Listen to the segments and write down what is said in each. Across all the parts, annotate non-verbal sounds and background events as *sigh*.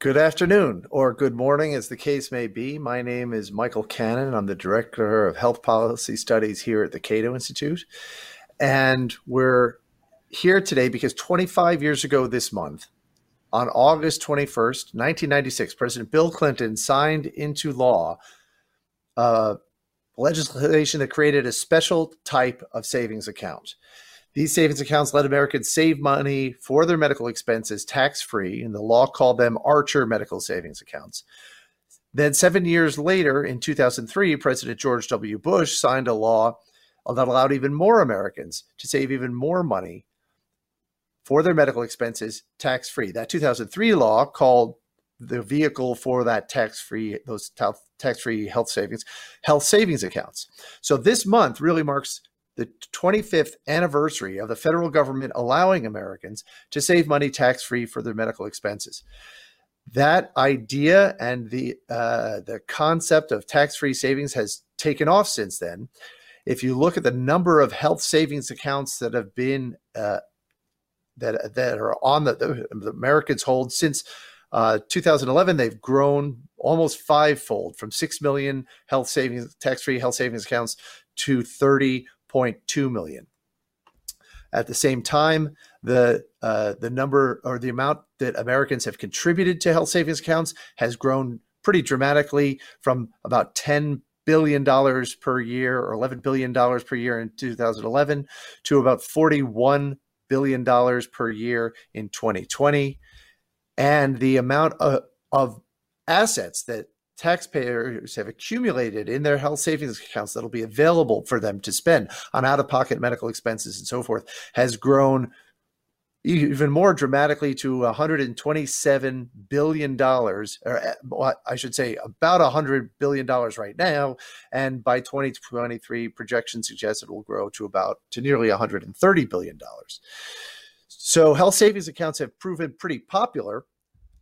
Good afternoon, or good morning, as the case may be. My name is Michael Cannon. I'm the Director of Health Policy Studies here at the Cato Institute. And we're here today because 25 years ago this month, on August 21st, 1996, President Bill Clinton signed into law uh, legislation that created a special type of savings account. These savings accounts let Americans save money for their medical expenses tax free, and the law called them Archer medical savings accounts. Then, seven years later, in 2003, President George W. Bush signed a law that allowed even more Americans to save even more money for their medical expenses tax free. That 2003 law called the vehicle for that tax free those tax free health savings health savings accounts. So this month really marks the 25th anniversary of the federal government allowing Americans to save money tax free for their medical expenses. That idea and the uh, the concept of tax free savings has taken off since then. If you look at the number of health savings accounts that have been uh, that that are on the, the, the Americans hold since uh, 2011, they've grown almost fivefold from six million health savings tax free health savings accounts to 30 0.2 million. At the same time, the uh, the number or the amount that Americans have contributed to health savings accounts has grown pretty dramatically from about 10 billion dollars per year or 11 billion dollars per year in 2011 to about 41 billion dollars per year in 2020 and the amount of, of assets that taxpayers have accumulated in their health savings accounts that'll be available for them to spend on out of pocket medical expenses and so forth has grown even more dramatically to 127 billion dollars or uh, I should say about 100 billion dollars right now. And by 2023 projections suggest it will grow to about to nearly 130 billion dollars. So health savings accounts have proven pretty popular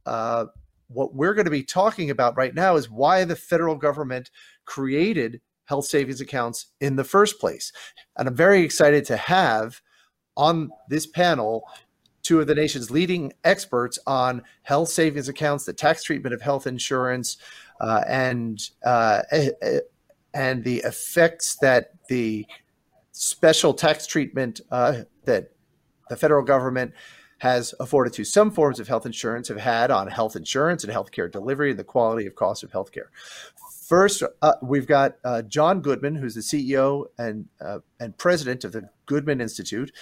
uh, what we're going to be talking about right now is why the federal government created health savings accounts in the first place. And I'm very excited to have on this panel two of the nation's leading experts on health savings accounts, the tax treatment of health insurance, uh, and uh, eh, eh, and the effects that the special tax treatment uh, that the federal government has afforded to some forms of health insurance have had on health insurance and healthcare delivery and the quality of cost of healthcare. First, uh, we've got uh, John Goodman, who's the CEO and uh, and president of the Goodman Institute.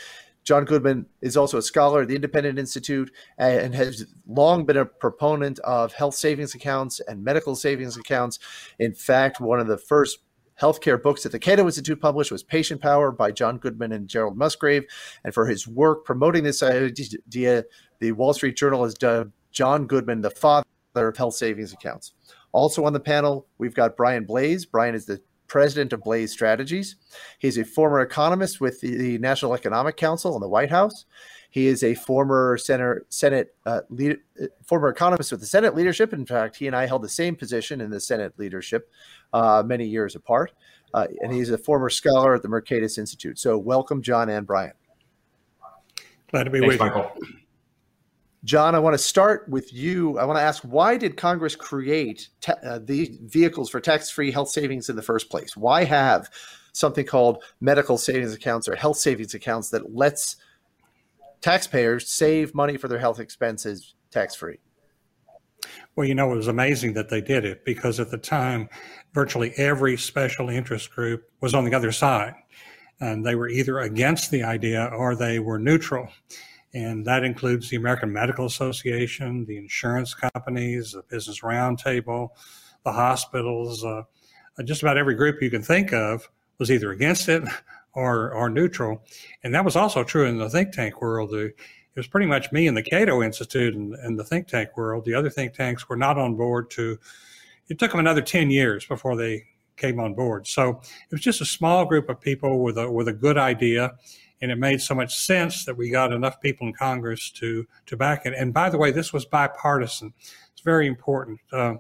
John Goodman is also a scholar at the Independent Institute and has long been a proponent of health savings accounts and medical savings accounts. In fact, one of the first healthcare books that the Cato Institute published was Patient Power by John Goodman and Gerald Musgrave. And for his work promoting this idea, the Wall Street Journal has dubbed John Goodman the father of health savings accounts. Also on the panel, we've got Brian Blase. Brian is the president of Blase Strategies. He's a former economist with the National Economic Council in the White House. He is a former Senate, Senate uh, lead, uh, former economist with the Senate leadership. In fact, he and I held the same position in the Senate leadership uh, many years apart. Uh, and he's a former scholar at the Mercatus Institute. So, welcome, John and Brian. Glad to be Thanks, with Michael. John, I want to start with you. I want to ask why did Congress create te- uh, the vehicles for tax free health savings in the first place? Why have something called medical savings accounts or health savings accounts that lets taxpayers save money for their health expenses tax free. Well, you know, it was amazing that they did it because at the time, virtually every special interest group was on the other side. And they were either against the idea or they were neutral. And that includes the American Medical Association, the insurance companies, the Business Roundtable, the hospitals, uh, just about every group you can think of was either against it *laughs* or, are neutral, and that was also true in the think tank world. It was pretty much me and the Cato Institute and, and the think tank world. The other think tanks were not on board. To it took them another ten years before they came on board. So it was just a small group of people with a with a good idea, and it made so much sense that we got enough people in Congress to to back it. And by the way, this was bipartisan. It's very important. Uh,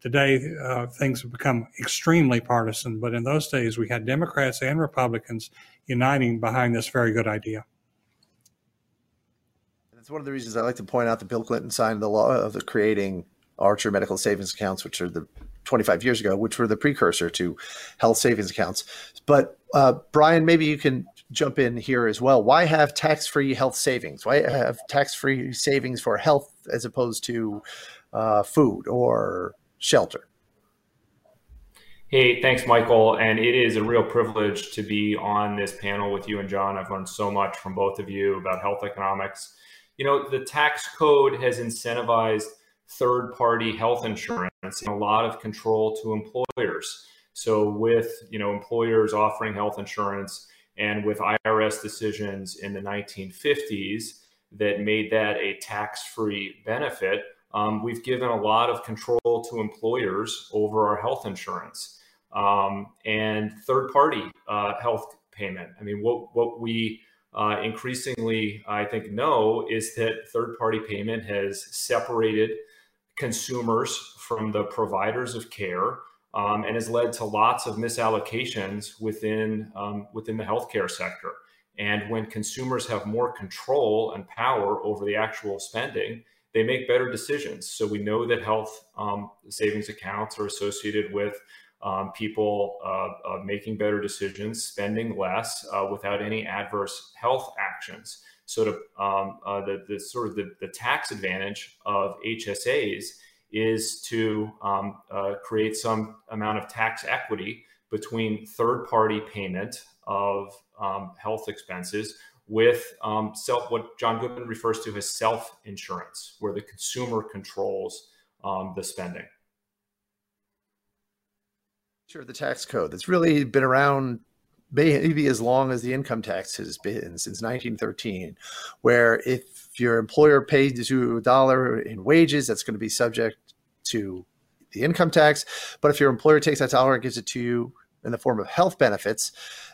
Today, uh, things have become extremely partisan, but in those days, we had Democrats and Republicans uniting behind this very good idea. That's one of the reasons I like to point out that Bill Clinton signed the law of the creating Archer medical savings accounts, which are the 25 years ago, which were the precursor to health savings accounts. But uh, Brian, maybe you can jump in here as well. Why have tax-free health savings? Why have tax-free savings for health as opposed to uh, food or shelter? Hey, thanks, Michael. And it is a real privilege to be on this panel with you and John. I've learned so much from both of you about health economics. You know, the tax code has incentivized third party health insurance and a lot of control to employers. So, with you know employers offering health insurance and with IRS decisions in the 1950s that made that a tax free benefit, um, we've given a lot of control to employers over our health insurance um, and third party uh, health payment. I mean, what, what we uh, increasingly, I think, know is that third party payment has separated consumers from the providers of care. Um, and has led to lots of misallocations within um, within the healthcare sector. And when consumers have more control and power over the actual spending, they make better decisions. So we know that health um, savings accounts are associated with um, people uh, uh, making better decisions, spending less uh, without any adverse health actions. So to, um, uh, the, the sort of the, the, tax advantage of HSAs is to um, uh, create some amount of tax equity between third-party payment of um, health expenses with um, self, what John Goodman refers to as self-insurance, where the consumer controls um, the spending. Sure, the tax code. That's really been around maybe as long as the income tax has been since 1913 where if your employer pays you a dollar in wages that's going to be subject to the income tax but if your employer takes that dollar and gives it to you in the form of health benefits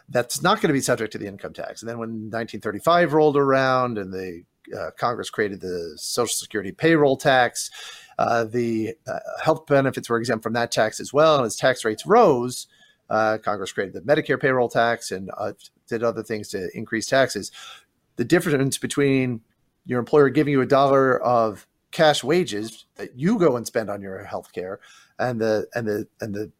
that's not going to be subject to the income tax and then when 1935 rolled around and the uh, congress created the social security payroll tax uh, the uh, health benefits were exempt from that tax as well. And as tax rates rose, uh, Congress created the Medicare payroll tax and uh, did other things to increase taxes. The difference between your employer giving you a dollar of cash wages that you go and spend on your health care and the and the and the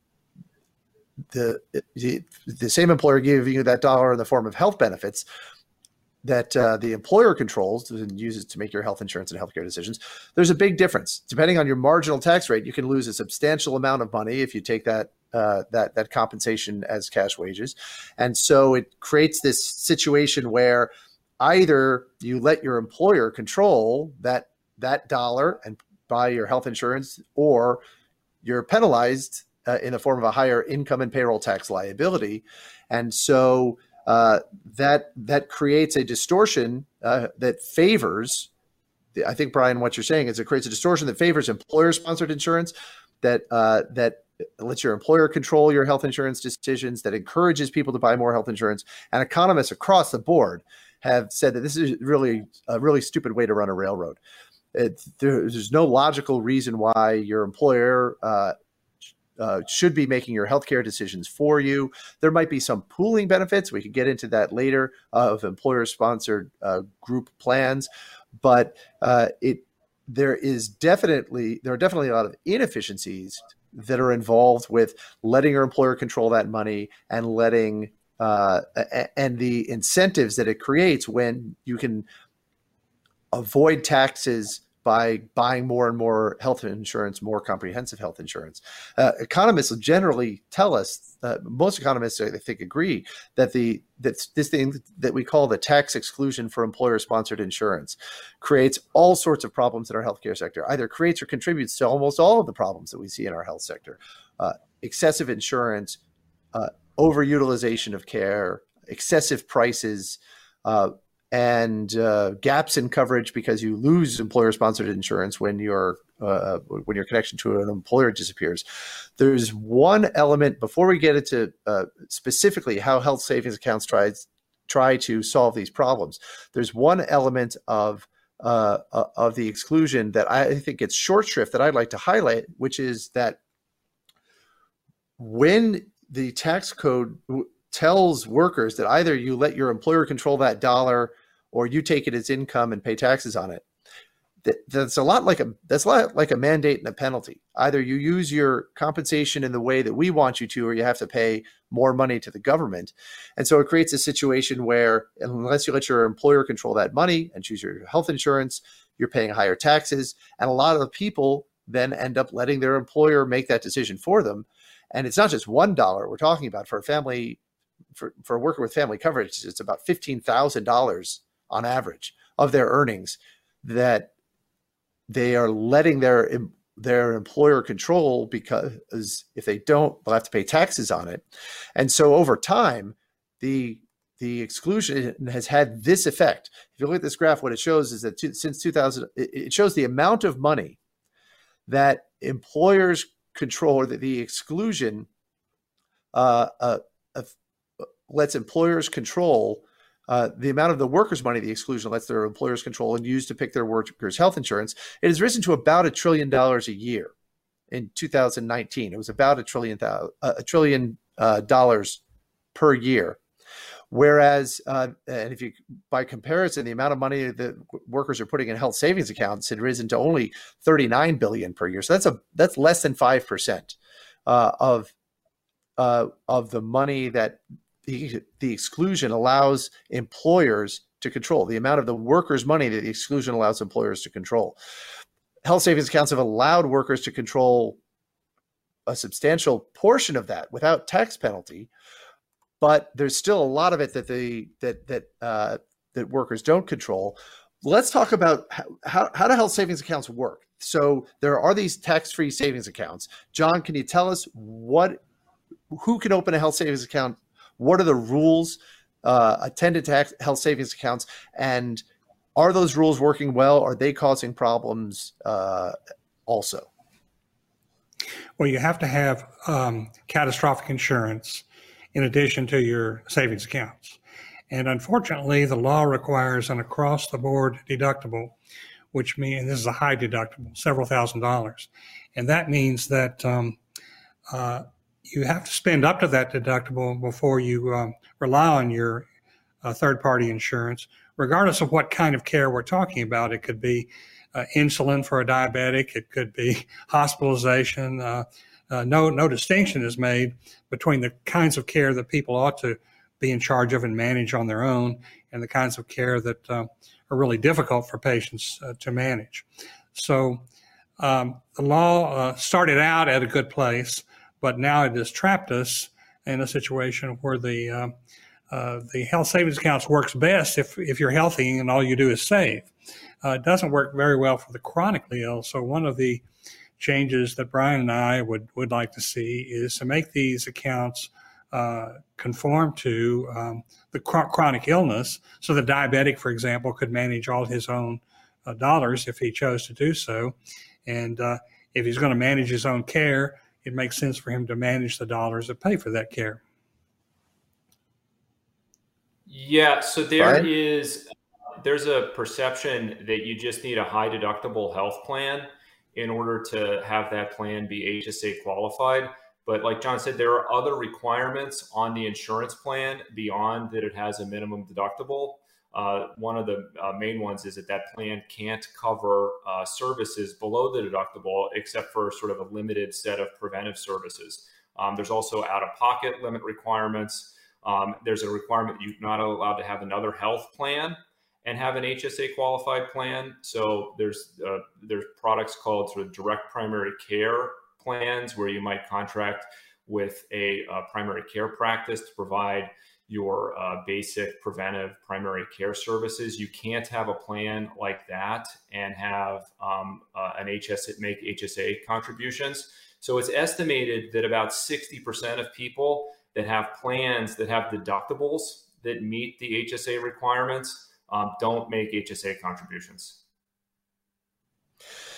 the, the the same employer giving you that dollar in the form of health benefits that uh, the employer controls and uses to make your health insurance and healthcare decisions, there's a big difference. Depending on your marginal tax rate, you can lose a substantial amount of money if you take that uh, that that compensation as cash wages, and so it creates this situation where either you let your employer control that that dollar and buy your health insurance, or you're penalized uh, in the form of a higher income and payroll tax liability, and so uh, that that creates a distortion uh, that favors. I think Brian, what you're saying is it creates a distortion that favors employer-sponsored insurance, that uh, that lets your employer control your health insurance decisions, that encourages people to buy more health insurance. And economists across the board have said that this is really a really stupid way to run a railroad. It, there's no logical reason why your employer uh, uh, should be making your healthcare decisions for you. There might be some pooling benefits. We could get into that later of employer-sponsored uh, group plans, but uh, it there is definitely there are definitely a lot of inefficiencies that are involved with letting your employer control that money and letting uh, and the incentives that it creates when you can avoid taxes by buying more and more health insurance, more comprehensive health insurance. Uh, economists generally tell us, uh, most economists I think agree that the that this thing that we call the tax exclusion for employer-sponsored insurance creates all sorts of problems in our healthcare sector. Either creates or contributes to almost all of the problems that we see in our health sector: uh, excessive insurance, uh, overutilization of care, excessive prices. Uh, and uh, gaps in coverage because you lose employer-sponsored insurance when your uh, when your connection to an employer disappears. There's one element before we get into uh, specifically how health savings accounts try try to solve these problems. There's one element of uh, uh, of the exclusion that I think gets short shrift that I'd like to highlight, which is that when the tax code tells workers that either you let your employer control that dollar or you take it as income and pay taxes on it that's a lot like a that's a lot like a mandate and a penalty. Either you use your compensation in the way that we want you to, or you have to pay more money to the government. And so it creates a situation where unless you let your employer control that money and choose your health insurance, you're paying higher taxes. And a lot of people then end up letting their employer make that decision for them. And it's not just one dollar we're talking about for a family for, for a worker with family coverage, it's about fifteen thousand dollars on average of their earnings that they are letting their their employer control because if they don't, they'll have to pay taxes on it. And so over time, the the exclusion has had this effect. If you look at this graph, what it shows is that since 2000, it shows the amount of money that employers control, or that the exclusion uh, uh, lets employers control uh, the amount of the workers' money the exclusion lets their employers control and use to pick their workers' health insurance, it has risen to about a trillion dollars a year in 2019. It was about a trillion uh, a trillion uh, dollars per year. Whereas, uh, and if you, by comparison, the amount of money that workers are putting in health savings accounts had risen to only 39 billion per year. So that's a that's less than five percent uh, of uh, of the money that the, the exclusion allows employers to control the amount of the workers' money that the exclusion allows employers to control. Health savings accounts have allowed workers to control a substantial portion of that without tax penalty, but there's still a lot of it that the that that uh, that workers don't control. Let's talk about how, how, do health savings accounts work. So there are these tax-free savings accounts. John, can you tell us what who can open a health savings account what are the rules uh, attended to health savings accounts? And are those rules working well? Are they causing problems uh, also? Well, you have to have um, catastrophic insurance in addition to your savings accounts. And unfortunately, the law requires an across the board deductible, which means this is a high deductible, several thousand dollars. And that means that um, uh, you have to spend up to that deductible before you um, rely on your uh, third party insurance, regardless of what kind of care we're talking about. It could be uh, insulin for a diabetic, it could be *laughs* hospitalization. Uh, uh, no, no distinction is made between the kinds of care that people ought to be in charge of and manage on their own and the kinds of care that uh, are really difficult for patients uh, to manage. So, um, the law started out at a good place but now it has trapped us in a situation where the uh, uh, the health savings accounts works best if if you're healthy and all you do is save. Uh, it doesn't work very well for the chronically ill. So one of the changes that Brian and I would would like to see is to make these accounts uh, conform to um, the chronic illness. So the diabetic, for example, could manage all his own uh, dollars if he chose to do so, and uh, if he's going to manage his own care, it makes sense for him to manage the dollars that pay for that care. Yeah, so there is there's a perception that you just need a high deductible health plan in order to have that plan be HSA qualified. But like John said, there are other requirements on the insurance plan beyond that it has a minimum deductible. Uh, one of the uh, main ones is that that plan can't cover uh, services below the deductible except for sort of a limited set of preventive services. Um, there's also out of pocket limit requirements. Um, there's a requirement you're not allowed to have another health plan and have an HSA qualified plan. So there's uh, there's products called sort of direct primary care plans where you might contract with a, a primary care practice to provide your uh, basic preventive primary care services. You can't have a plan like that and have um, uh, an HSA make HSA contributions. So it's estimated that about 60% of people that have plans that have deductibles that meet the HSA requirements um, don't make HSA contributions.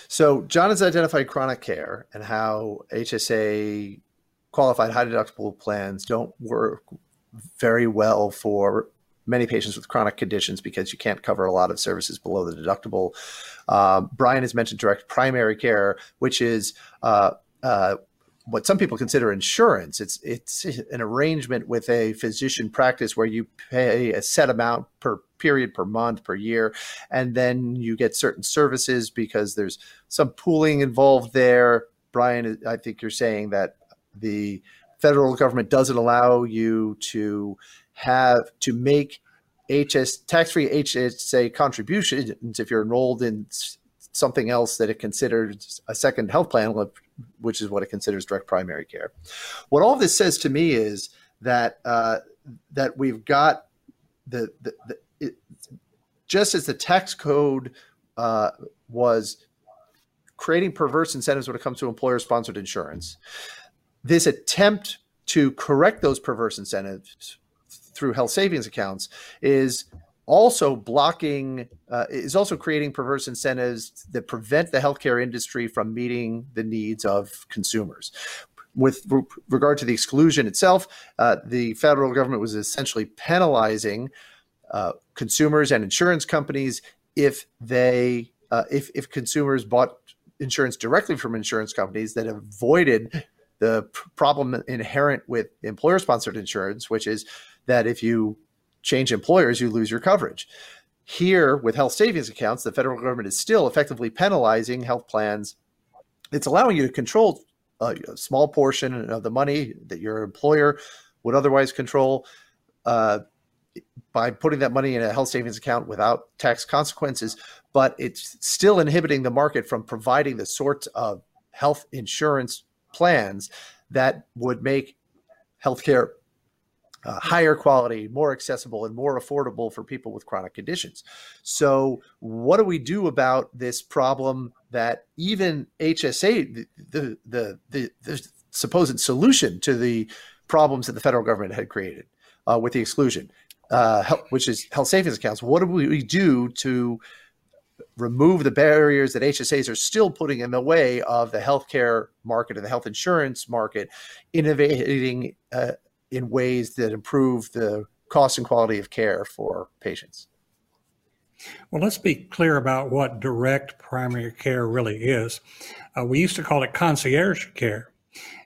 So John has identified chronic care and how HSA qualified high deductible plans don't work very well for many patients with chronic conditions because you can't cover a lot of services below the deductible. Uh, Brian has mentioned direct primary care, which is uh, uh, what some people consider insurance. It's it's an arrangement with a physician practice where you pay a set amount per period per month per year, and then you get certain services because there's some pooling involved there. Brian, I think you're saying that the federal government doesn't allow you to have to make HS tax-free HSA contributions if you're enrolled in something else that it considers a second health plan, which is what it considers direct primary care. What all this says to me is that uh, that we've got the, the, the it, just as the tax code uh, was creating perverse incentives when it comes to employer-sponsored insurance, this attempt to correct those perverse incentives through health savings accounts is also blocking uh, is also creating perverse incentives that prevent the healthcare industry from meeting the needs of consumers. With re- regard to the exclusion itself uh, the federal government was essentially penalizing uh, consumers and insurance companies if they uh, if, if consumers bought insurance directly from insurance companies that avoided the problem inherent with employer sponsored insurance which is that if you change employers, you lose your coverage. Here, with health savings accounts, the federal government is still effectively penalizing health plans. It's allowing you to control a, a small portion of the money that your employer would otherwise control uh, by putting that money in a health savings account without tax consequences. But it's still inhibiting the market from providing the sorts of health insurance plans that would make healthcare uh, higher quality, more accessible, and more affordable for people with chronic conditions. So, what do we do about this problem that even HSA, the the the, the supposed solution to the problems that the federal government had created uh, with the exclusion, uh, which is health savings accounts? What do we do to remove the barriers that HSAs are still putting in the way of the healthcare market and the health insurance market, innovating uh, in ways that improve the cost and quality of care for patients. Well, let's be clear about what direct primary care really is. Uh, we used to call it concierge care.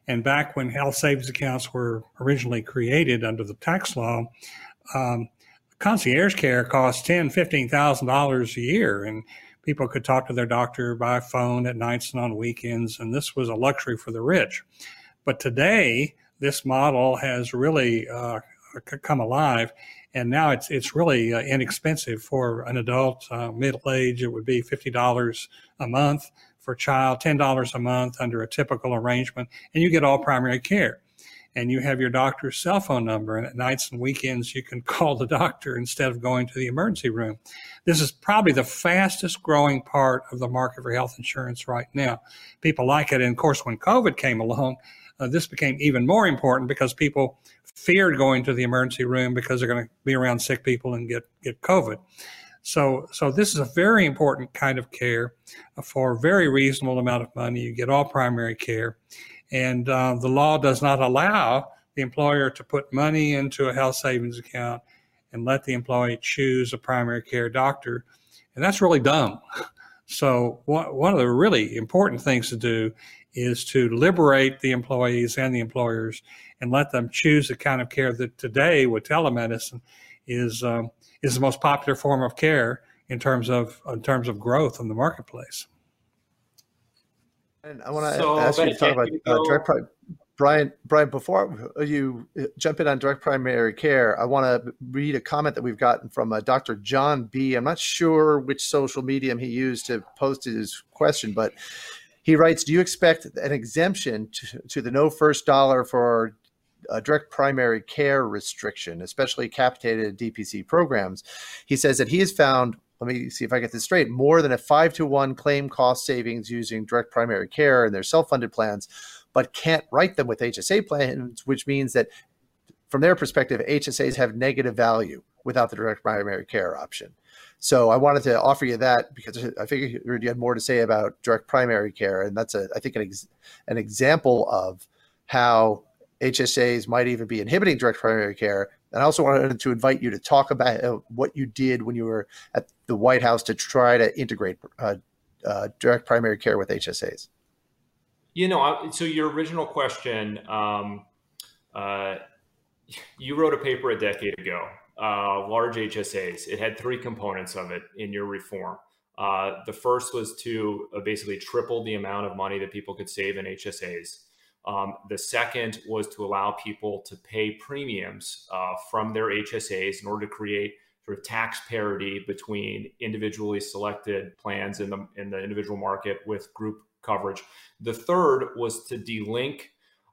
And back when health savings accounts were originally created under the tax law, um, concierge care costs ten, fifteen thousand dollars a year, and people could talk to their doctor by phone at nights and on weekends, and this was a luxury for the rich. But today, this model has really uh, come alive, and now it's it's really uh, inexpensive for an adult. Uh, middle age, it would be fifty dollars a month for a child, ten dollars a month under a typical arrangement, and you get all primary care. And you have your doctor's cell phone number, and at nights and weekends you can *laughs* call the doctor instead of going to the emergency room. This is probably the fastest growing part of the market for health insurance right now. People like it, and of course, when COVID came along, uh, this became even more important because people feared going to the emergency room because they're going to be around sick people and get, get COVID. So, so this is a very important kind of care for a very reasonable amount of money. You get all primary care, and uh, the law does not allow the employer to put money into a health savings account and let the employee choose a primary care doctor, and that's really dumb. So, one of the really important things to do is to liberate the employees and the employers and let them choose the kind of care that today with telemedicine is um, is the most popular form of care in terms of in terms of growth in the marketplace. And I want to so, ask you to talk about uh, direct pri- Brian. Brian, before you uh, jump in on direct primary care, I want to read a comment that we've gotten from uh, Dr. John B. I'm not sure which social medium he used to post his question, but he writes, "Do you expect an exemption to, to the no first dollar for direct primary care restriction, especially capitated DPC programs?" He says that he has found. Let me see if I get this straight. More than a five to one claim cost savings using direct primary care and their self-funded plans, but can't write them with HSA plans, which means that from their perspective, HSAs have negative value without the direct primary care option. So I wanted to offer you that because I figured you had more to say about direct primary care, and that's a I think an ex, an example of how HSAs might even be inhibiting direct primary care. And I also wanted to invite you to talk about uh, what you did when you were at the White House to try to integrate uh, uh, direct primary care with HSAs. You know, so your original question, um, uh, you wrote a paper a decade ago, uh, large HSAs. It had three components of it in your reform. Uh, the first was to basically triple the amount of money that people could save in HSAs. Um, the second was to allow people to pay premiums uh, from their HSAs in order to create sort of tax parity between individually selected plans in the in the individual market with group coverage. The third was to delink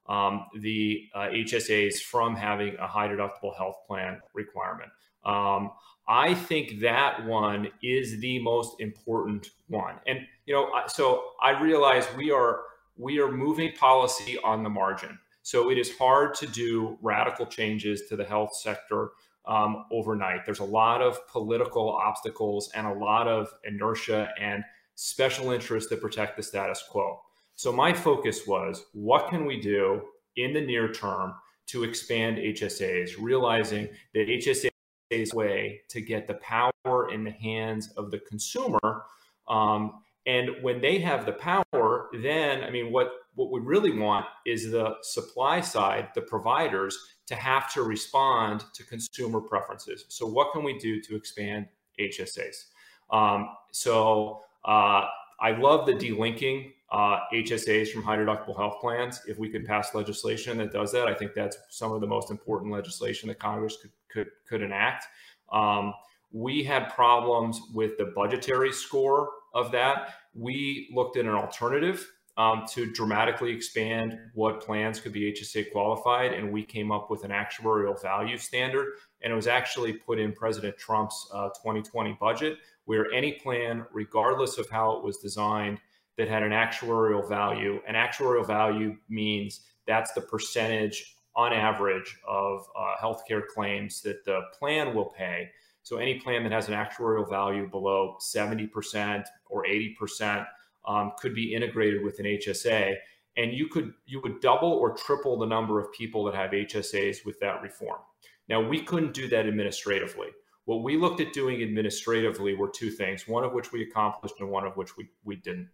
um, the uh, HSAs from having a high deductible health plan requirement. Um, I think that one is the most important one. And you know, so I realize we are we are moving policy on the margin. So it is hard to do radical changes to the health sector um, overnight. There's a lot of political obstacles and a lot of inertia and special interests that protect the status quo. So my focus was what can we do in the near term to expand HSAs, realizing that HSA is a way to get the power in the hands of the consumer. Um, and when they have the power, then I mean, what what we really want is the supply side, the providers, to have to respond to consumer preferences. So, what can we do to expand HSAs? Um, so, uh, I love the delinking uh, HSAs from high deductible health plans. If we could pass legislation that does that, I think that's some of the most important legislation that Congress could could, could enact. Um, we had problems with the budgetary score of that. We looked at an alternative um, to dramatically expand what plans could be HSA qualified. And we came up with an actuarial value standard. And it was actually put in President Trump's uh, 2020 budget, where any plan, regardless of how it was designed, that had an actuarial value, an actuarial value means that's the percentage on average of uh, healthcare claims that the plan will pay. So any plan that has an actuarial value below 70% or 80% um, could be integrated with an HSA, and you could you would double or triple the number of people that have HSAs with that reform. Now we couldn't do that administratively. What we looked at doing administratively were two things, one of which we accomplished and one of which we, we didn't.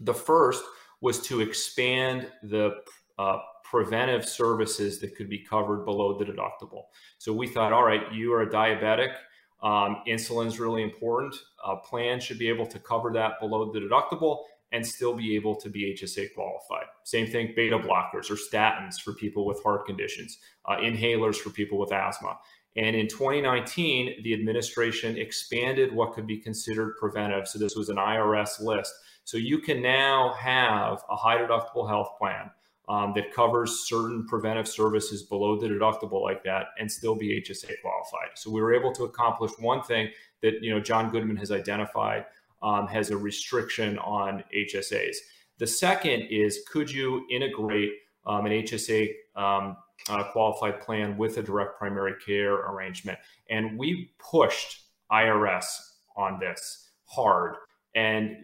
The first was to expand the uh, preventive services that could be covered below the deductible. So we thought, all right, you are a diabetic, um, insulin is really important. A plan should be able to cover that below the deductible and still be able to be HSA qualified. Same thing, beta blockers or statins for people with heart conditions, uh, inhalers for people with asthma. And in 2019, the administration expanded what could be considered preventive. So this was an IRS list. So you can now have a high deductible health plan um, that covers certain preventive services below the deductible like that and still be HSA qualified. So we were able to accomplish one thing that you know John Goodman has identified um, has a restriction on HSAs. The second is could you integrate um, an HSA um, uh, qualified plan with a direct primary care arrangement? And we pushed IRS on this hard. And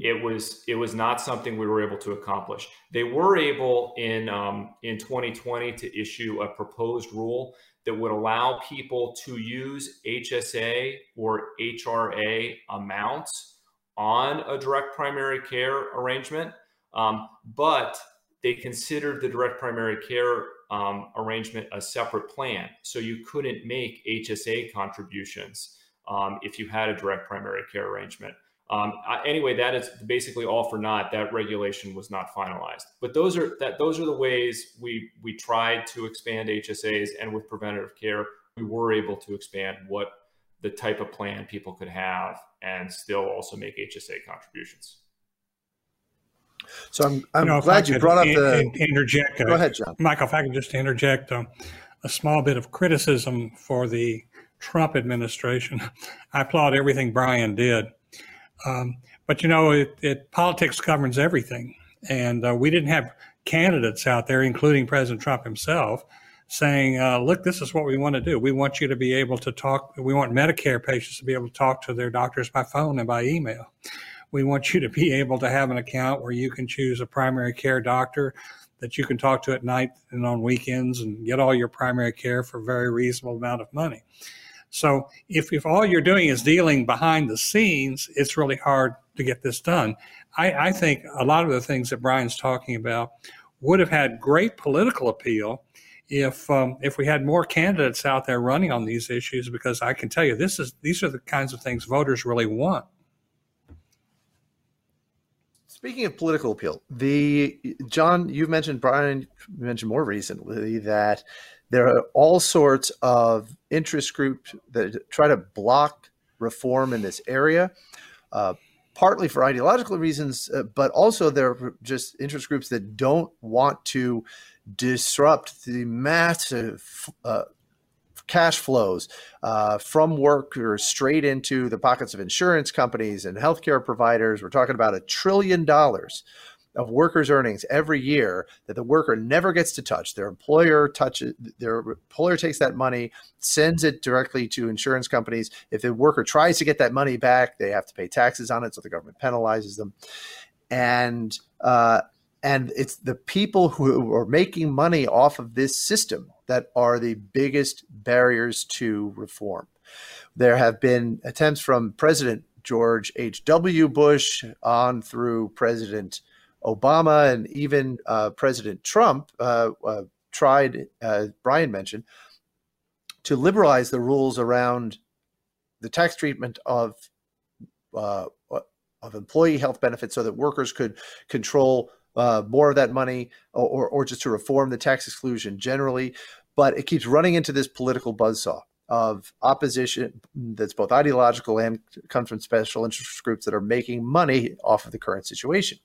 it was it was not something we were able to accomplish. They were able in um, in 2020 to issue a proposed rule that would allow people to use HSA or HRA amounts on a direct primary care arrangement, um, but they considered the direct primary care um, arrangement a separate plan, so you couldn't make HSA contributions um, if you had a direct primary care arrangement. Um, anyway, that is basically all for naught. That regulation was not finalized. But those are that those are the ways we we tried to expand HSAs, and with preventative care, we were able to expand what the type of plan people could have, and still also make HSA contributions. So I'm I'm you know, glad you brought up the interject. Go ahead, John. Michael, if I could just interject um, a small bit of criticism for the Trump administration. *laughs* I applaud everything Brian did um, but you know, it, it, politics governs everything, and uh, we didn't have candidates out there, including President Trump himself, saying, uh, "Look, this is what we want to do. We want you to be able to talk. We want Medicare patients to be able to talk to their doctors by phone and by email. We want you to be able to have an account where you can choose a primary care doctor." That you can talk to at night and on weekends and get all your primary care for a very reasonable amount of money. So if, if all you're doing is dealing behind the scenes, it's really hard to get this done. I, I think a lot of the things that Brian's talking about would have had great political appeal if um, if we had more candidates out there running on these issues because I can tell you this is these are the kinds of things voters really want. Speaking of political appeal, the John, you've mentioned Brian mentioned more recently that there are all sorts of interest groups that try to block reform in this area, uh, partly for ideological reasons, uh, but also there are just interest groups that don't want to disrupt the massive uh, cash flows uh, from workers straight into the pockets of insurance companies and healthcare providers. We're talking about a trillion dollars of workers' earnings every year that the worker never gets to touch. Their employer touches their employer takes that money, sends it directly to insurance companies. If the worker tries to get that money back, they have to pay taxes on it, so the government penalizes them. And uh, and it's the people who are making money off of this system that are the biggest barriers to reform. There have been attempts from President George H.W. Bush on through President Obama and even uh, President Trump uh, uh, tried, Brian mentioned, to liberalize the rules around the tax treatment of uh, of employee health benefits so that workers could control uh, more of that money or, or just to reform the tax exclusion generally. But it keeps running into this political buzzsaw of opposition that's both ideological and comes from special interest groups that are making money off of the current situation.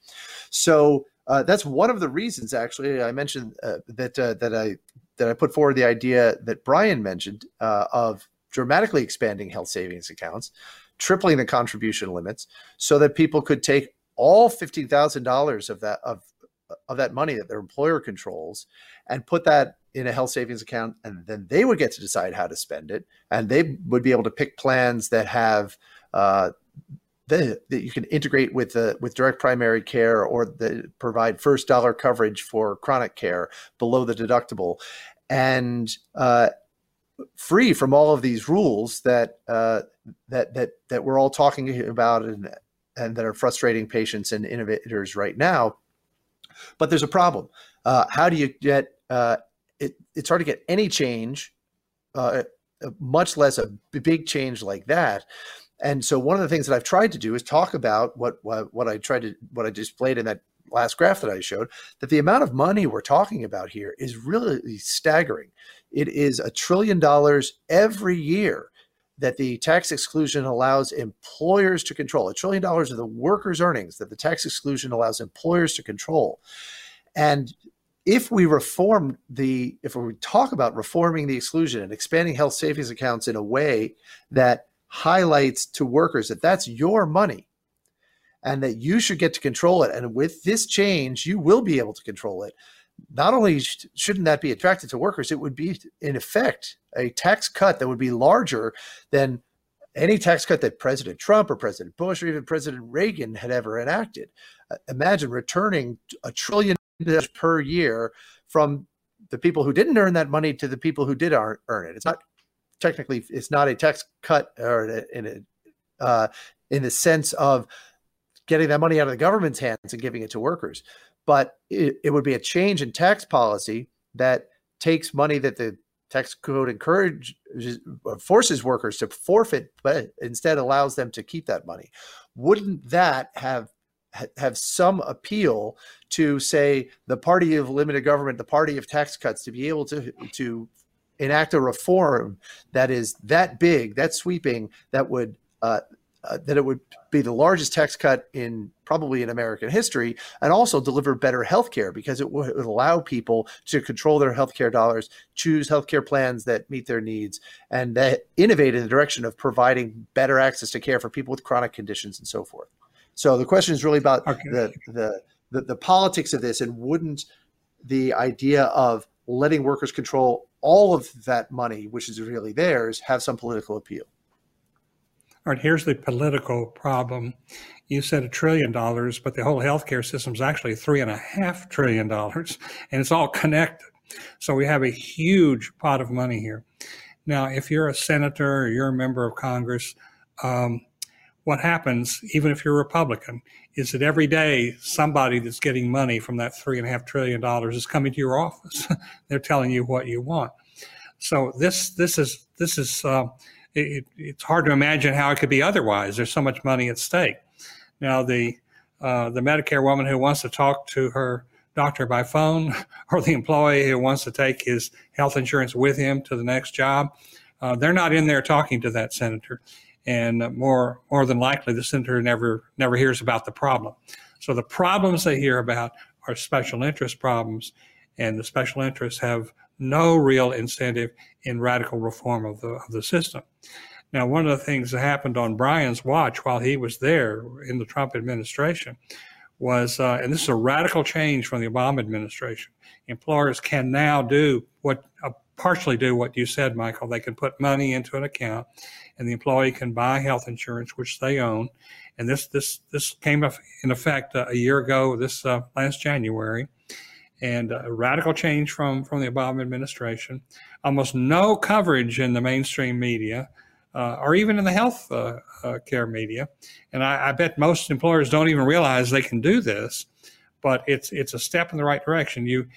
So uh, that's one of the reasons, actually, I mentioned uh, that uh, that I that I put forward the idea that Brian mentioned uh, of dramatically expanding health savings accounts, tripling the contribution limits, so that people could take all fifteen thousand dollars of that of of that money that their employer controls and put that in a health savings account and then they would get to decide how to spend it and they would be able to pick plans that have uh, that, that you can integrate with the with direct primary care or that provide first dollar coverage for chronic care below the deductible and uh, free from all of these rules that uh, that that that we're all talking about and and that are frustrating patients and innovators right now. But there's a problem. Uh, how do you get? Uh, it, it's hard to get any change, uh, much less a big change like that. And so, one of the things that I've tried to do is talk about what what, what I tried to what I displayed in that last graph that I showed. That the amount of money we're talking about here is really staggering. It is a trillion dollars every year that the tax exclusion allows employers to control a trillion dollars of the workers' earnings that the tax exclusion allows employers to control. And if we reform the, if we talk about reforming the exclusion and expanding health savings accounts in a way that highlights to workers that that's your money and that you should get to control it. And with this change, you will be able to control it not only shouldn't that be attractive to workers, it would be, in effect, a tax cut that would be larger than any tax cut that President Trump or President Bush or even President Reagan had ever enacted. Uh, imagine returning a trillion per year from the people who didn't earn that money to the people who did earn it. It's not technically, it's not a tax cut or in a, uh, in the sense of getting that money out of the government's hands and giving it to workers but it, it would be a change in tax policy that takes money that the tax code encourages uh, forces workers to forfeit but instead allows them to keep that money wouldn't that have have some appeal to say the party of limited government the party of tax cuts to be able to to enact a reform that is that big that sweeping that would uh, uh, that it would be the largest tax cut in probably in American history, and also deliver better health care because it would allow people to control their health care dollars, choose health care plans that meet their needs, and that innovate in the direction of providing better access to care for people with chronic conditions and so forth. So the question is really about okay. the, the, the the politics of this, and wouldn't the idea of letting workers control all of that money, which is really theirs, have some political appeal? All right, here's the political problem. You said a trillion dollars, but the whole healthcare system is actually three and a half trillion dollars, *laughs* and it's all connected. So we have a huge pot of money here. Now, if you're a senator or you're a member of Congress, um, what happens, even if you're a Republican, is that every day somebody that's getting money from that three and a half trillion dollars is coming to your office. *laughs* They're telling you what you want. So this this is this is uh, it, it's hard to imagine how it could be otherwise. There's so much money at stake. Now the uh, the Medicare woman who wants to talk to her doctor by phone, *laughs* or the employee who wants to take his health insurance with him to the next job, uh, they're not in there talking to that senator, and more more than likely the senator never never hears about the problem. So the problems they hear about are special interest problems, and the special interests have no real incentive in radical reform of the, of the system. Now, one of the things that happened on Brian's watch while he was there in the Trump administration was, uh, and this is a radical change from the Obama administration. Employers can now do what, partially do what you said, Michael. They can put money into an account, and the employee can buy health insurance, which they own. And this this this came in effect uh, a year ago, this uh, last January and a radical change from, from the Obama administration. Almost no coverage in the mainstream media uh, or even in the health uh, uh, care media. And I, I, bet most employers don't even realize they can do this, but it's it's a step in the right direction. You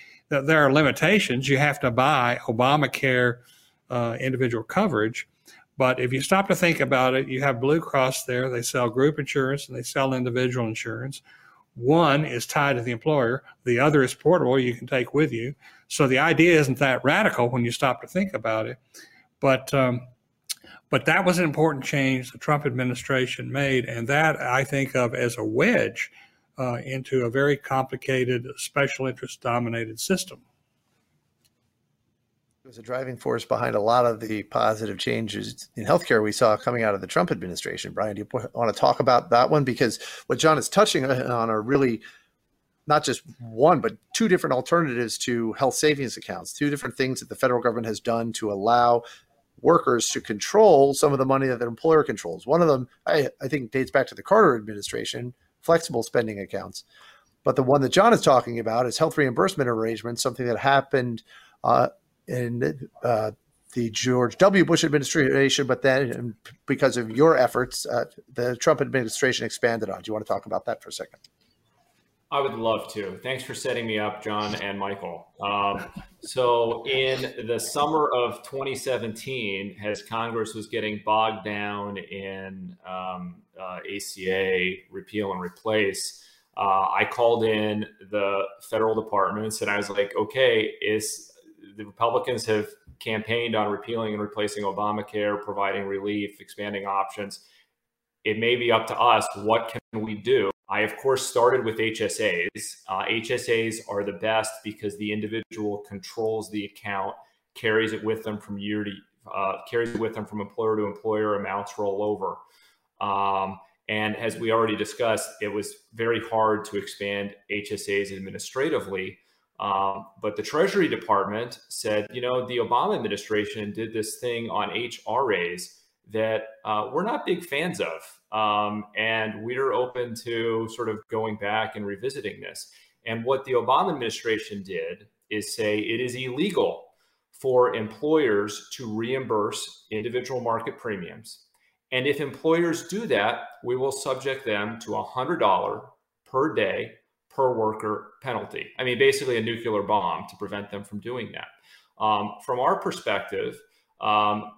there are limitations. You have to buy Obamacare uh, individual coverage. But if you stop to think about it, you have Blue Cross there. They sell group insurance and they sell individual insurance. One is tied to the employer, the other is portable, you can take with you. So the idea isn't that radical when you stop to think about it. But um, but that was an important change the Trump administration made, and that I think of as a wedge uh, into a very complicated, special interest dominated system It was a driving force behind a lot of the positive changes in healthcare we saw coming out of the Trump administration. Brian, do you want to talk about that one? Because what John is touching on are really not just one, but two different alternatives to health savings accounts, two different things that the federal government has done to allow workers to control some of the money that their employer controls. One of them, I, I think, dates back to the Carter administration, flexible spending accounts. But the one that John is talking about is health reimbursement arrangements, something that happened uh, in uh, the George W. Bush administration, but then because of your efforts, uh, the Trump administration expanded on. Do you want to talk about that for a second? I would love to. Thanks for setting me up, John and Michael. Um, so, in the summer of 2017, as Congress was getting bogged down in um, uh, ACA repeal and replace, uh, I called in the federal departments and I was like, okay, is the Republicans have campaigned on repealing and replacing Obamacare, providing relief, expanding options. It may be up to us. What can we do? I, of course, started with HSAs. Uh, HSAs are the best because the individual controls the account, carries it with them from year to uh, carries it with them from employer to employer. Amounts roll over. Um, and as we already discussed, it was very hard to expand HSAs administratively um, but the Treasury Department said, you know, the Obama administration did this thing on HRAs that uh, we're not big fans of. Um, and we're open to sort of going back and revisiting this. And what the Obama administration did is say it is illegal for employers to reimburse individual market premiums. And if employers do that, we will subject them to a $100 per day per worker penalty. I mean, basically a nuclear bomb to prevent them from doing that. Um, from our perspective, um,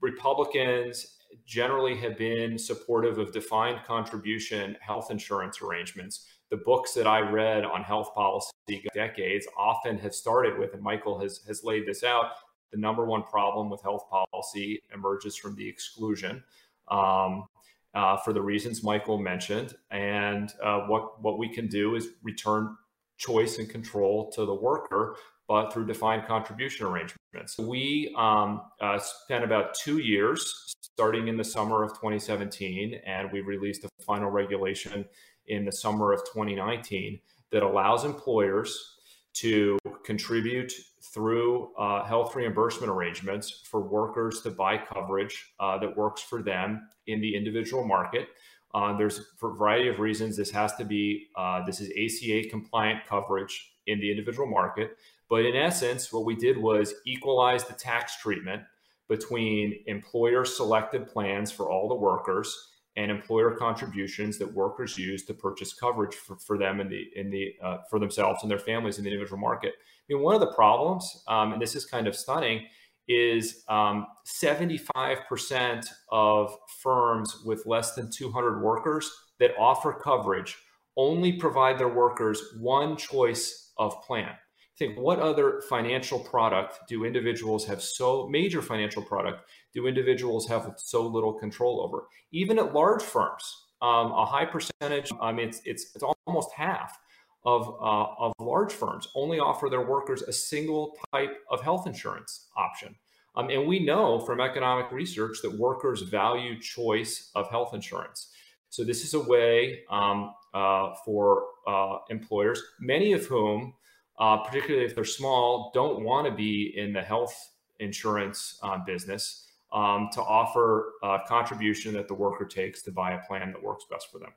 Republicans generally have been supportive of defined contribution health insurance arrangements. The books that I read on health policy decades often have started with, and Michael has, has laid this out, the number one problem with health policy emerges from the exclusion. Um, uh, for the reasons Michael mentioned. And uh, what what we can do is return choice and control to the worker, but through defined contribution arrangements. We um, uh, spent about two years, starting in the summer of 2017, and we released a final regulation in the summer of 2019 that allows employers to contribute through uh, health reimbursement arrangements for workers to buy coverage uh, that works for them in the individual market. Uh, there's for a variety of reasons this has to be uh, this is ACA compliant coverage in the individual market. But in essence, what we did was equalize the tax treatment between employer selected plans for all the workers and employer contributions that workers use to purchase coverage for, for them in the in the uh, for themselves and their families in the individual market. I mean, one of the problems, um, and this is kind of stunning, is um, 75% of firms with less than 200 workers that offer coverage only provide their workers one choice of plan. Think what other financial product do individuals have so major financial product do individuals have so little control over? Even at large firms, um, a high percentage. I mean, it's it's, it's almost half of uh, of large firms only offer their workers a single type of health insurance option. Um, and we know from economic research that workers value choice of health insurance. So this is a way um, uh, for uh, employers, many of whom, uh, particularly if they're small, don't want to be in the health insurance uh, business um, to offer a contribution that the worker takes to buy a plan that works best for them.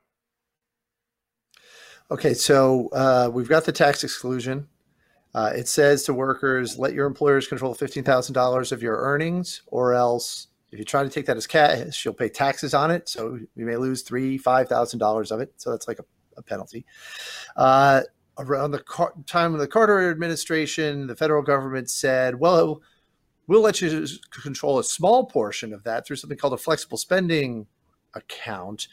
Okay, so uh, we've got the tax exclusion. Uh, it says to workers, let your employers control $15,000 of your earnings, or else if you try to take that as cash, you'll pay taxes on it. So you may lose three, $5,000 of it. So that's like a, a penalty. Uh, around the time of the Carter administration, the federal government said, well, we'll let you control a small portion of that through something called a flexible spending account.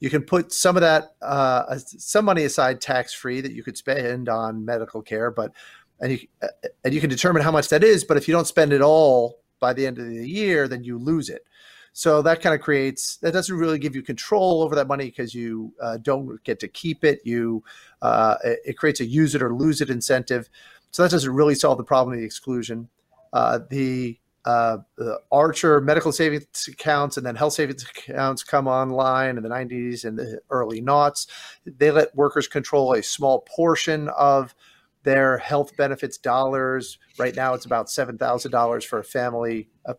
You can put some of that uh, some money aside tax free that you could spend on medical care but and you and you can determine how much that is but if you don't spend it all by the end of the year then you lose it so that kind of creates that doesn't really give you control over that money because you uh, don't get to keep it you uh, it, creates a use it or lose it incentive so that doesn't really solve the problem of the exclusion uh, the uh, the Archer medical savings accounts and then health savings accounts come online in the 90s and the early noughts. They let workers control a small portion of their health benefits dollars. Right now, it's about $7,000 for a family uh,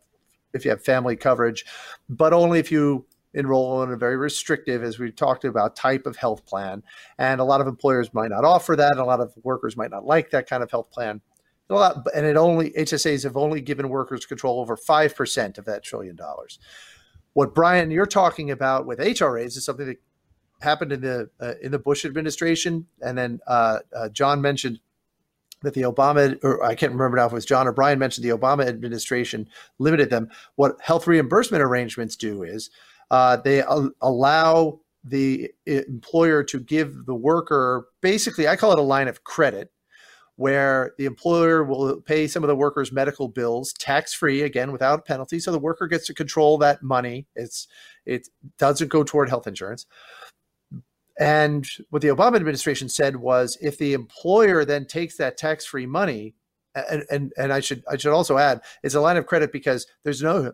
if you have family coverage, but only if you enroll in a very restrictive, as we talked about, type of health plan. And a lot of employers might not offer that. And a lot of workers might not like that kind of health plan a lot, and it only HSAs have only given workers control over five percent of that trillion dollars. What Brian you're talking about with HRAs is something that happened in the uh, in the Bush administration, and then uh, uh, John mentioned that the Obama, or I can't remember now if it was John or Brian mentioned the Obama administration limited them. What health reimbursement arrangements do is uh, they allow the employer to give the worker basically, I call it a line of credit where the employer will pay some of the workers' medical bills tax free, again, without penalty. So the worker gets to control that money. It's it doesn't go toward health insurance. And what the Obama administration said was if the employer then takes that tax free money, and, and and I should I should also add it's a line of credit because there's no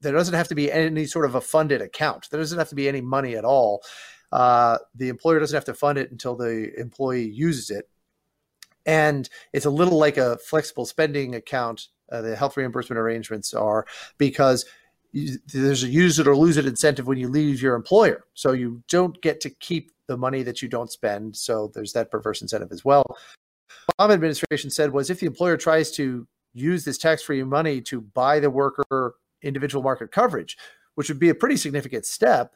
there doesn't have to be any sort of a funded account. There doesn't have to be any money at all. Uh, the employer doesn't have to fund it until the employee uses it and it's a little like a flexible spending account. Uh, the health reimbursement arrangements are because there's a use it or lose it incentive when you leave your employer. So you don't get to keep the money that you don't spend. So there's that perverse incentive as well. The Obama administration said was if the employer tries to use this tax-free money to buy the worker individual market coverage, which would be a pretty significant step,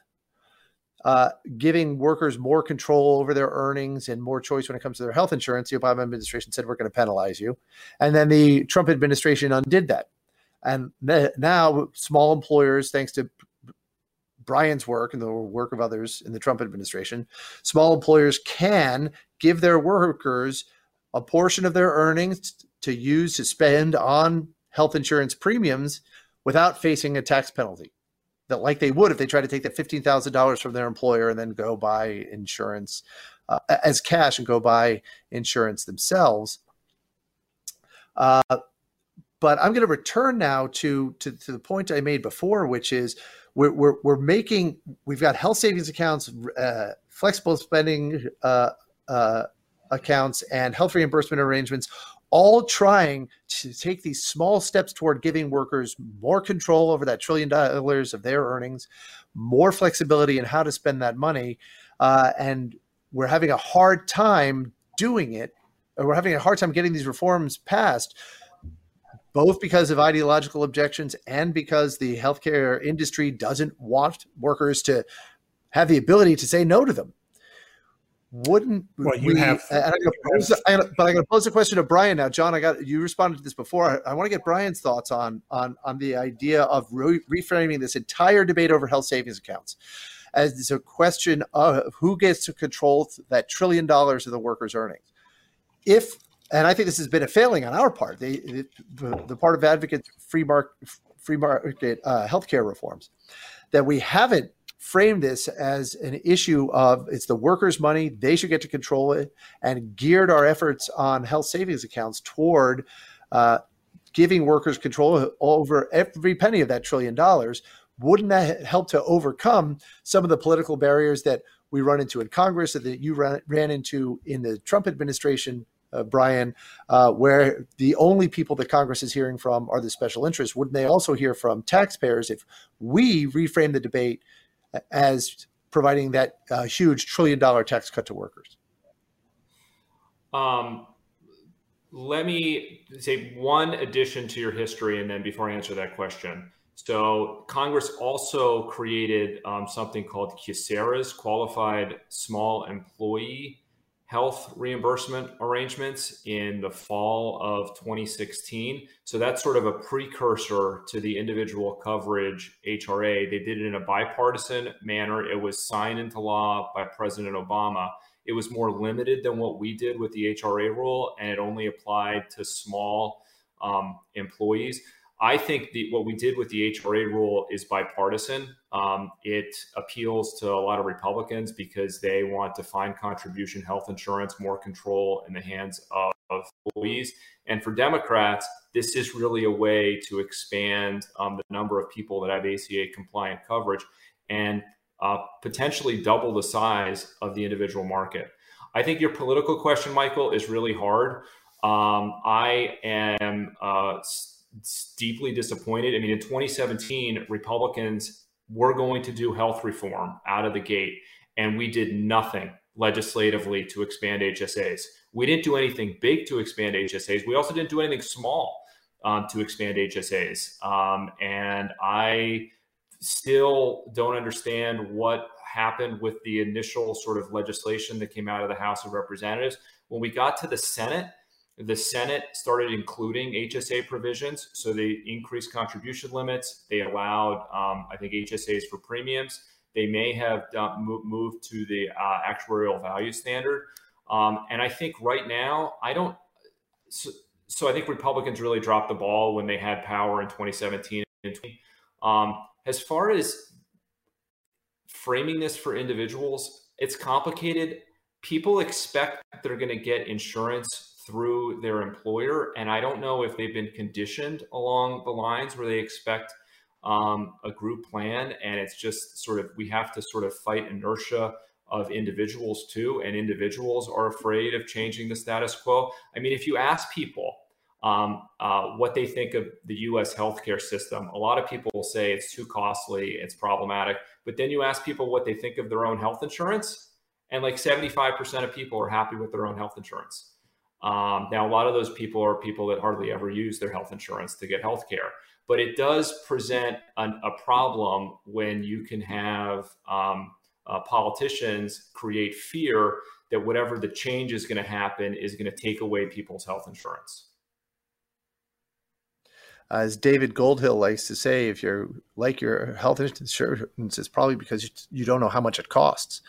uh, giving workers more control over their earnings and more choice when it comes to their health insurance. The Obama administration said, we're going to penalize you. And then the Trump administration undid that. And now small employers, thanks to Brian's work and the work of others in the Trump administration, small employers can give their workers a portion of their earnings to use to spend on health insurance premiums without facing a tax penalty that like they would if they try to take that $15,000 from their employer and then go buy insurance uh, as cash and go buy insurance themselves. Uh, but I'm going to return now to, to, to the point I made before, which is we're, we're, we're making we've got health savings accounts, uh, flexible spending uh, uh, accounts, and health reimbursement arrangements all trying to take these small steps toward giving workers more control over that trillion dollars of their earnings, more flexibility in how to spend that money. Uh, and we're having a hard time doing it. We're having a hard time getting these reforms passed both because of ideological objections and because the healthcare industry doesn't want workers to have the ability to say no to them. Wouldn't well, you we, have, I'm gonna pose, I gotta, but I'm going to pose a question to Brian now. John, I got you responded to this before. I, I want to get Brian's thoughts on on on the idea of re- reframing this entire debate over health savings accounts as a question of who gets to control that trillion dollars of the workers' earnings. If and I think this has been a failing on our part, the, part of advocates free market free market uh, healthcare reforms, that we haven't framed this as an issue of it's the workers' money, they should get to control it, and geared our efforts on health savings accounts toward uh, giving workers control over every penny of that trillion dollars. Wouldn't that help to overcome some of the political barriers that we run into in Congress that you ran into in the Trump administration uh, Brian, uh, where the only people that Congress is hearing from are the special interests. Wouldn't they also hear from taxpayers if we reframe the debate as providing that uh, huge trillion dollar tax cut to workers? Um, let me say one addition to your history, and then before I answer that question. So, Congress also created um, something called QSEHRAs, Qualified Small Employee health reimbursement arrangements in the fall of 2016. So that's sort of a precursor to the individual coverage HRA. They did it in a bipartisan manner. It was signed into law by President Obama. It was more limited than what we did with the HRA rule, and it only applied to small um, employees. I think the, what we did with the HRA rule is bipartisan. Um, it appeals to a lot of Republicans because they want defined contribution health insurance, more control in the hands of, of employees. And for Democrats, this is really a way to expand um, the number of people that have ACA compliant coverage and uh, potentially double the size of the individual market. I think your political question, Michael, is really hard. Um, I am. Uh, deeply disappointed. I mean, in 2017, Republicans were going to do health reform out of the gate, and we did nothing legislatively to expand HSAs. We didn't do anything big to expand HSAs. We also didn't do anything small um, to expand HSAs. Um, and I still don't understand what happened with the initial sort of legislation that came out of the House of Representatives. When we got to the Senate, the Senate started including HSA provisions. So they increased contribution limits. They allowed, um, I think, HSAs for premiums. They may have moved to the uh, actuarial value standard. Um, and I think right now, I don't. So, so, I think Republicans really dropped the ball when they had power in 2017 and 20. Um, as far as framing this for individuals, it's complicated. People expect they're going to get insurance through their employer. And I don't know if they've been conditioned along the lines where they expect um, a group plan. And it's just sort of, we have to sort of fight inertia of individuals too. And individuals are afraid of changing the status quo. I mean, if you ask people, um, uh, what they think of the US healthcare system. A lot of people will say it's too costly, it's problematic. But then you ask people what they think of their own health insurance, and like 75% of people are happy with their own health insurance. Um, now, a lot of those people are people that hardly ever use their health insurance to get health care. But it does present an, a problem when you can have um, uh, politicians create fear that whatever the change is going to happen is going to take away people's health insurance. As David Goldhill likes to say, if you're like your health insurance, it's probably because you don't know how much it costs.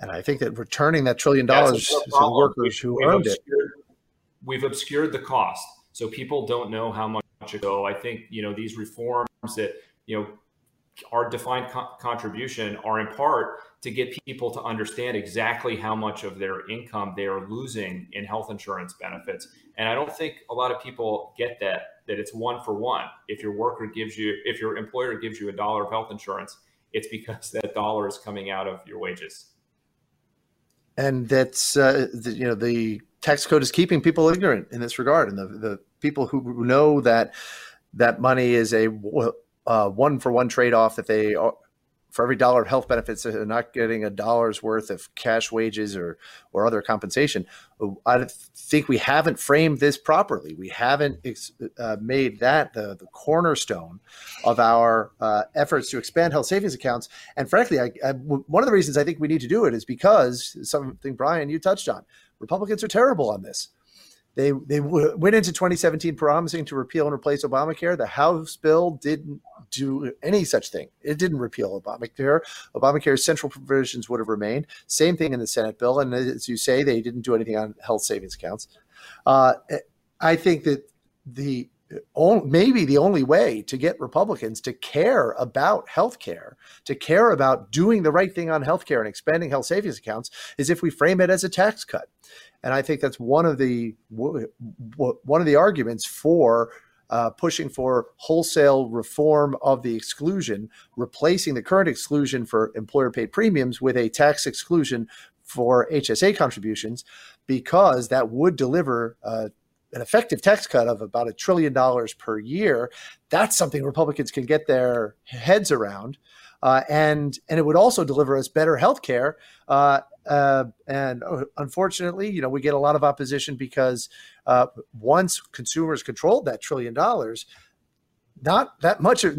And I think that returning that trillion dollars to the workers who earned it we've obscured the cost, so people don't know how much go. I think you know these reforms that you know our defined co- contribution are in part to get people to understand exactly how much of their income they are losing in health insurance benefits. And I don't think a lot of people get that that it's one for one. If your worker gives you if your employer gives you a dollar of health insurance, it's because *laughs* that dollar is coming out of your wages. And that's uh, the, you know the tax code is keeping people ignorant in this regard, and the the people who know that that money is a uh, one for one trade off that they are, for every dollar of health benefits, they're not getting a dollar's worth of cash wages or or other compensation. I think we haven't framed this properly. We haven't uh, made that the, the cornerstone of our uh, efforts to expand health savings accounts. And frankly, I, I, one of the reasons I think we need to do it is because something Brian you touched on. Republicans are terrible on this. They they went into 2017 promising to repeal and replace Obamacare. The House bill didn't do any such thing. It didn't repeal Obamacare. Obamacare's central provisions would have remained. Same thing in the Senate bill. And as you say, they didn't do anything on health savings accounts. Uh, I think that the maybe the only way to get Republicans to care about health care, to care about doing the right thing on health care and expanding health savings accounts, is if we frame it as a tax cut. And I think that's one of the one of the arguments for uh, pushing for wholesale reform of the exclusion, replacing the current exclusion for employer paid premiums with a tax exclusion for HSA contributions, because that would deliver uh, an effective tax cut of about a trillion dollars per year. That's something Republicans can get their heads around. Uh, and and it would also deliver us better health care uh, uh, and uh, unfortunately, you know, we get a lot of opposition because uh, once consumers controlled that trillion dollars, not that much of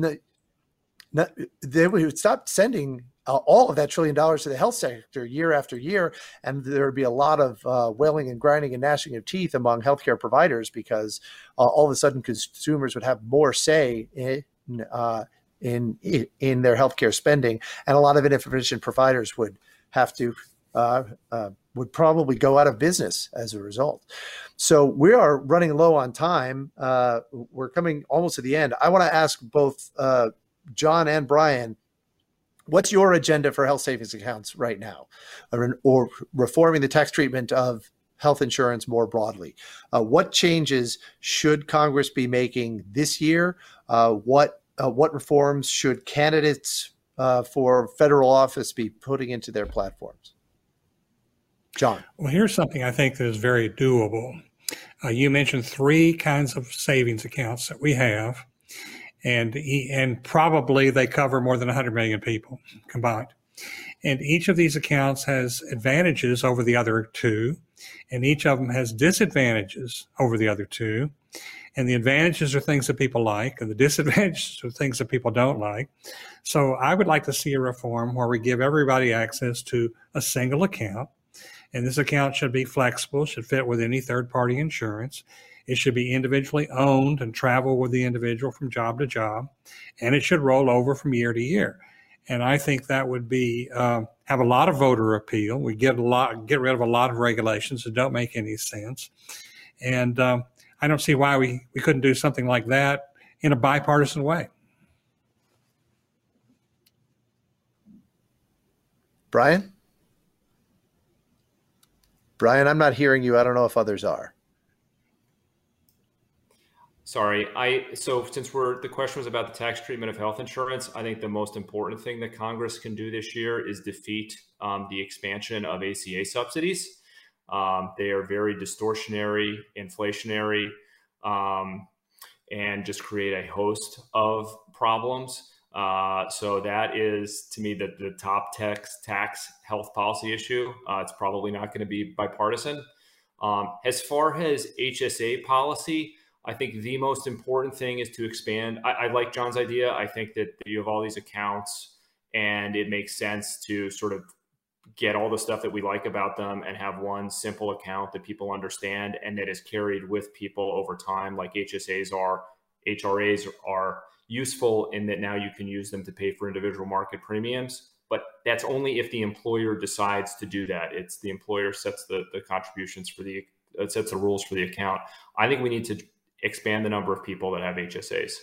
not, they would stop sending uh, all of that trillion dollars to the health sector year after year, and there would be a lot of uh, wailing and grinding and gnashing of teeth among healthcare providers because uh, all of a sudden consumers would have more say in uh, in in their healthcare spending, and a lot of inefficient providers would have to uh, uh, would probably go out of business as a result. So we are running low on time. Uh, we're coming almost to the end. I want to ask both uh, John and Brian. What's your agenda for health savings accounts right now, or, or reforming the tax treatment of health insurance more broadly? Uh, what changes should Congress be making this year? Uh, what reforms should candidates for federal office be putting into their platforms? John. Well, here's something I think that is very doable. Uh, you mentioned three kinds of savings accounts that we have, and and probably they cover more than 100 million people combined. And each of these accounts has advantages over the other two, and each of them has disadvantages over the other two. And the advantages are things that people like, and the *laughs* disadvantages are things that people don't like. So I would like to see a reform where we give everybody access to a single account and this account should be flexible, should fit with any third party insurance. It should be individually owned and travel with the individual from job to job, and it should roll over from year to year. And I think that would be uh, have a lot of voter appeal. We get a lot, get rid of a lot of regulations that don't make any sense, and um, I don't see why we we couldn't do something like that in a bipartisan way. Brian. Brian, I'm not hearing you. I don't know if others are. Sorry, I so since we're the question was about the tax treatment of health insurance, I think the most important thing that Congress can do this year is defeat um, the expansion of ACA subsidies. Um, they are very distortionary, inflationary, um, and just create a host of problems. Uh, so that is to me the, the top tax tax health policy issue. Uh, it's probably not going to be bipartisan. Um, as far as HSA policy, I think the most important thing is to expand. I, I like John's idea. I think that you have all these accounts and it makes sense to sort of get all the stuff that we like about them and have one simple account that people understand and that is carried with people over time, like HSAs are, HRAs are useful in that now you can use them to pay for individual market premiums. But that's only if the employer decides to do that. It's the employer sets the, the contributions for the uh, sets the rules for the account. I think we need to expand the number of people that have HSAs.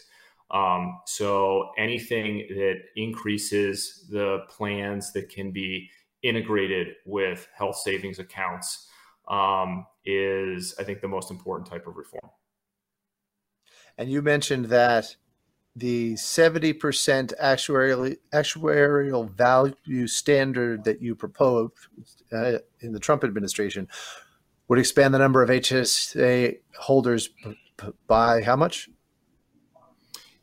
Um, so anything that increases the plans that can be integrated with health savings accounts um, is, I think, the most important type of reform. And you mentioned that the 70% actuarial, actuarial value standard that you proposed uh, in the Trump administration would expand the number of HSA holders by how much?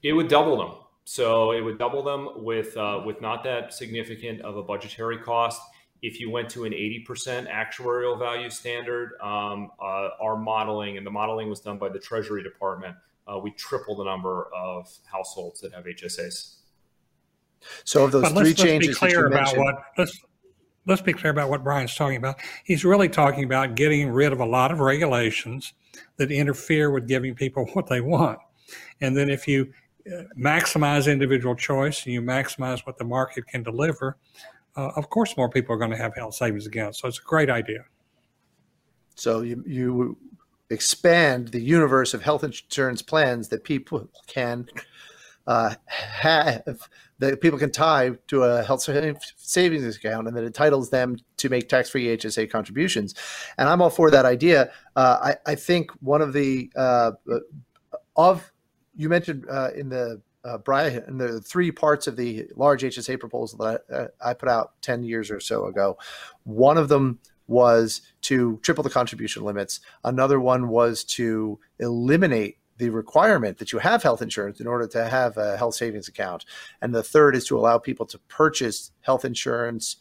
It would double them. So it would double them with uh, with not that significant of a budgetary cost. If you went to an 80% actuarial value standard, um, uh, our modeling, and the modeling was done by the Treasury Department, uh, we triple the number of households that have HSAs. So of those but three let's, changes, let's be clear about what let's let's be clear about what Brian's talking about. He's really talking about getting rid of a lot of regulations that interfere with giving people what they want. And then if you maximize individual choice and you maximize what the market can deliver, uh, of course, more people are going to have health savings accounts. So it's a great idea. So you, you expand the universe of health insurance plans that people can uh, have that people can tie to a health savings account and that entitles them to make tax-free HSA contributions. And I'm all for that idea. Uh, I, I, think one of the uh, of you mentioned uh, in the uh, Brian, in the three parts of the large HSA proposal that I, uh, I, put out 10 years or so ago, one of them was to triple the contribution limits. Another one was to eliminate the requirement that you have health insurance in order to have a health savings account. And the third is to allow people to purchase health insurance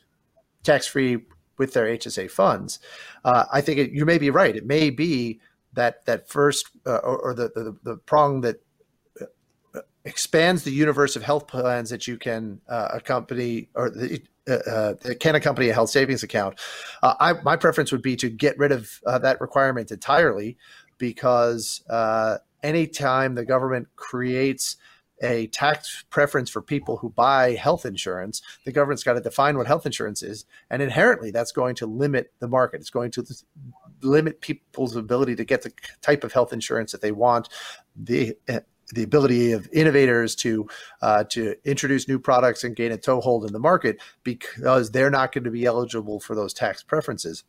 tax free with their HSA funds. Uh, I think it, you may be right. It may be that that first uh, or, or the, the, the prong that expands the universe of health plans that you can uh, accompany or the, uh, uh, can accompany a health savings account. Uh, I, my preference would be to get rid of uh, that requirement entirely because uh, anytime the government creates a tax preference for people who buy health insurance, the government's got to define what health insurance is. And inherently, that's going to limit the market. It's going to limit people's ability to get the type of health insurance that they want. The the ability of innovators to uh, to introduce new products and gain a toehold in the market because they're not going to be eligible for those tax preferences.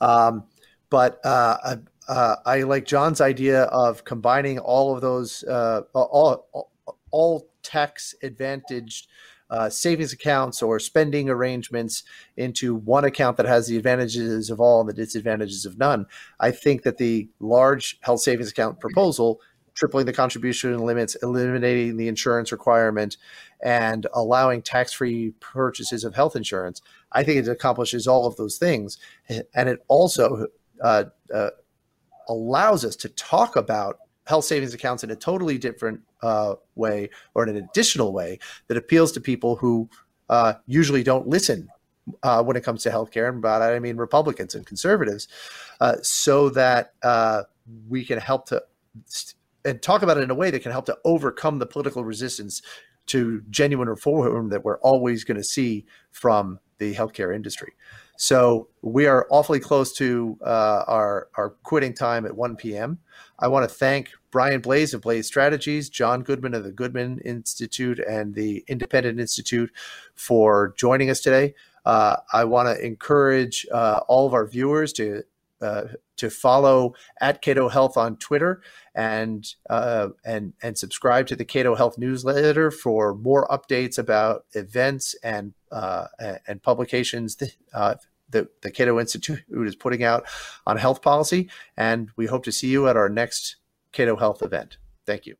Um, but uh, uh, I like John's idea of combining all of those uh, all, all, all tax advantaged uh, savings accounts or spending arrangements into one account that has the advantages of all and the disadvantages of none. I think that the large health savings account proposal tripling the contribution limits, eliminating the insurance requirement, and allowing tax free purchases of health insurance. I think it accomplishes all of those things. And it also uh, uh, allows us to talk about health savings accounts in a totally different uh, way or in an additional way that appeals to people who uh, usually don't listen uh, when it comes to healthcare. And by that, I mean Republicans and conservatives, uh, so that we can help to and talk about it in a way that can help to overcome the political resistance to genuine reform that we're always going to see from the healthcare industry. So we are awfully close to uh, our our quitting time at 1 p.m. I want to thank Brian Blase of Blase Strategies, John Goodman of the Goodman Institute and the Independent Institute for joining us today. Uh, I want to encourage uh, all of our viewers to uh, to follow at Cato Health on Twitter and uh, and and subscribe to the Cato Health newsletter for more updates about events and uh, and publications that, uh, the, the Cato Institute is putting out on health policy. And we hope to see you at our next Cato Health event. Thank you.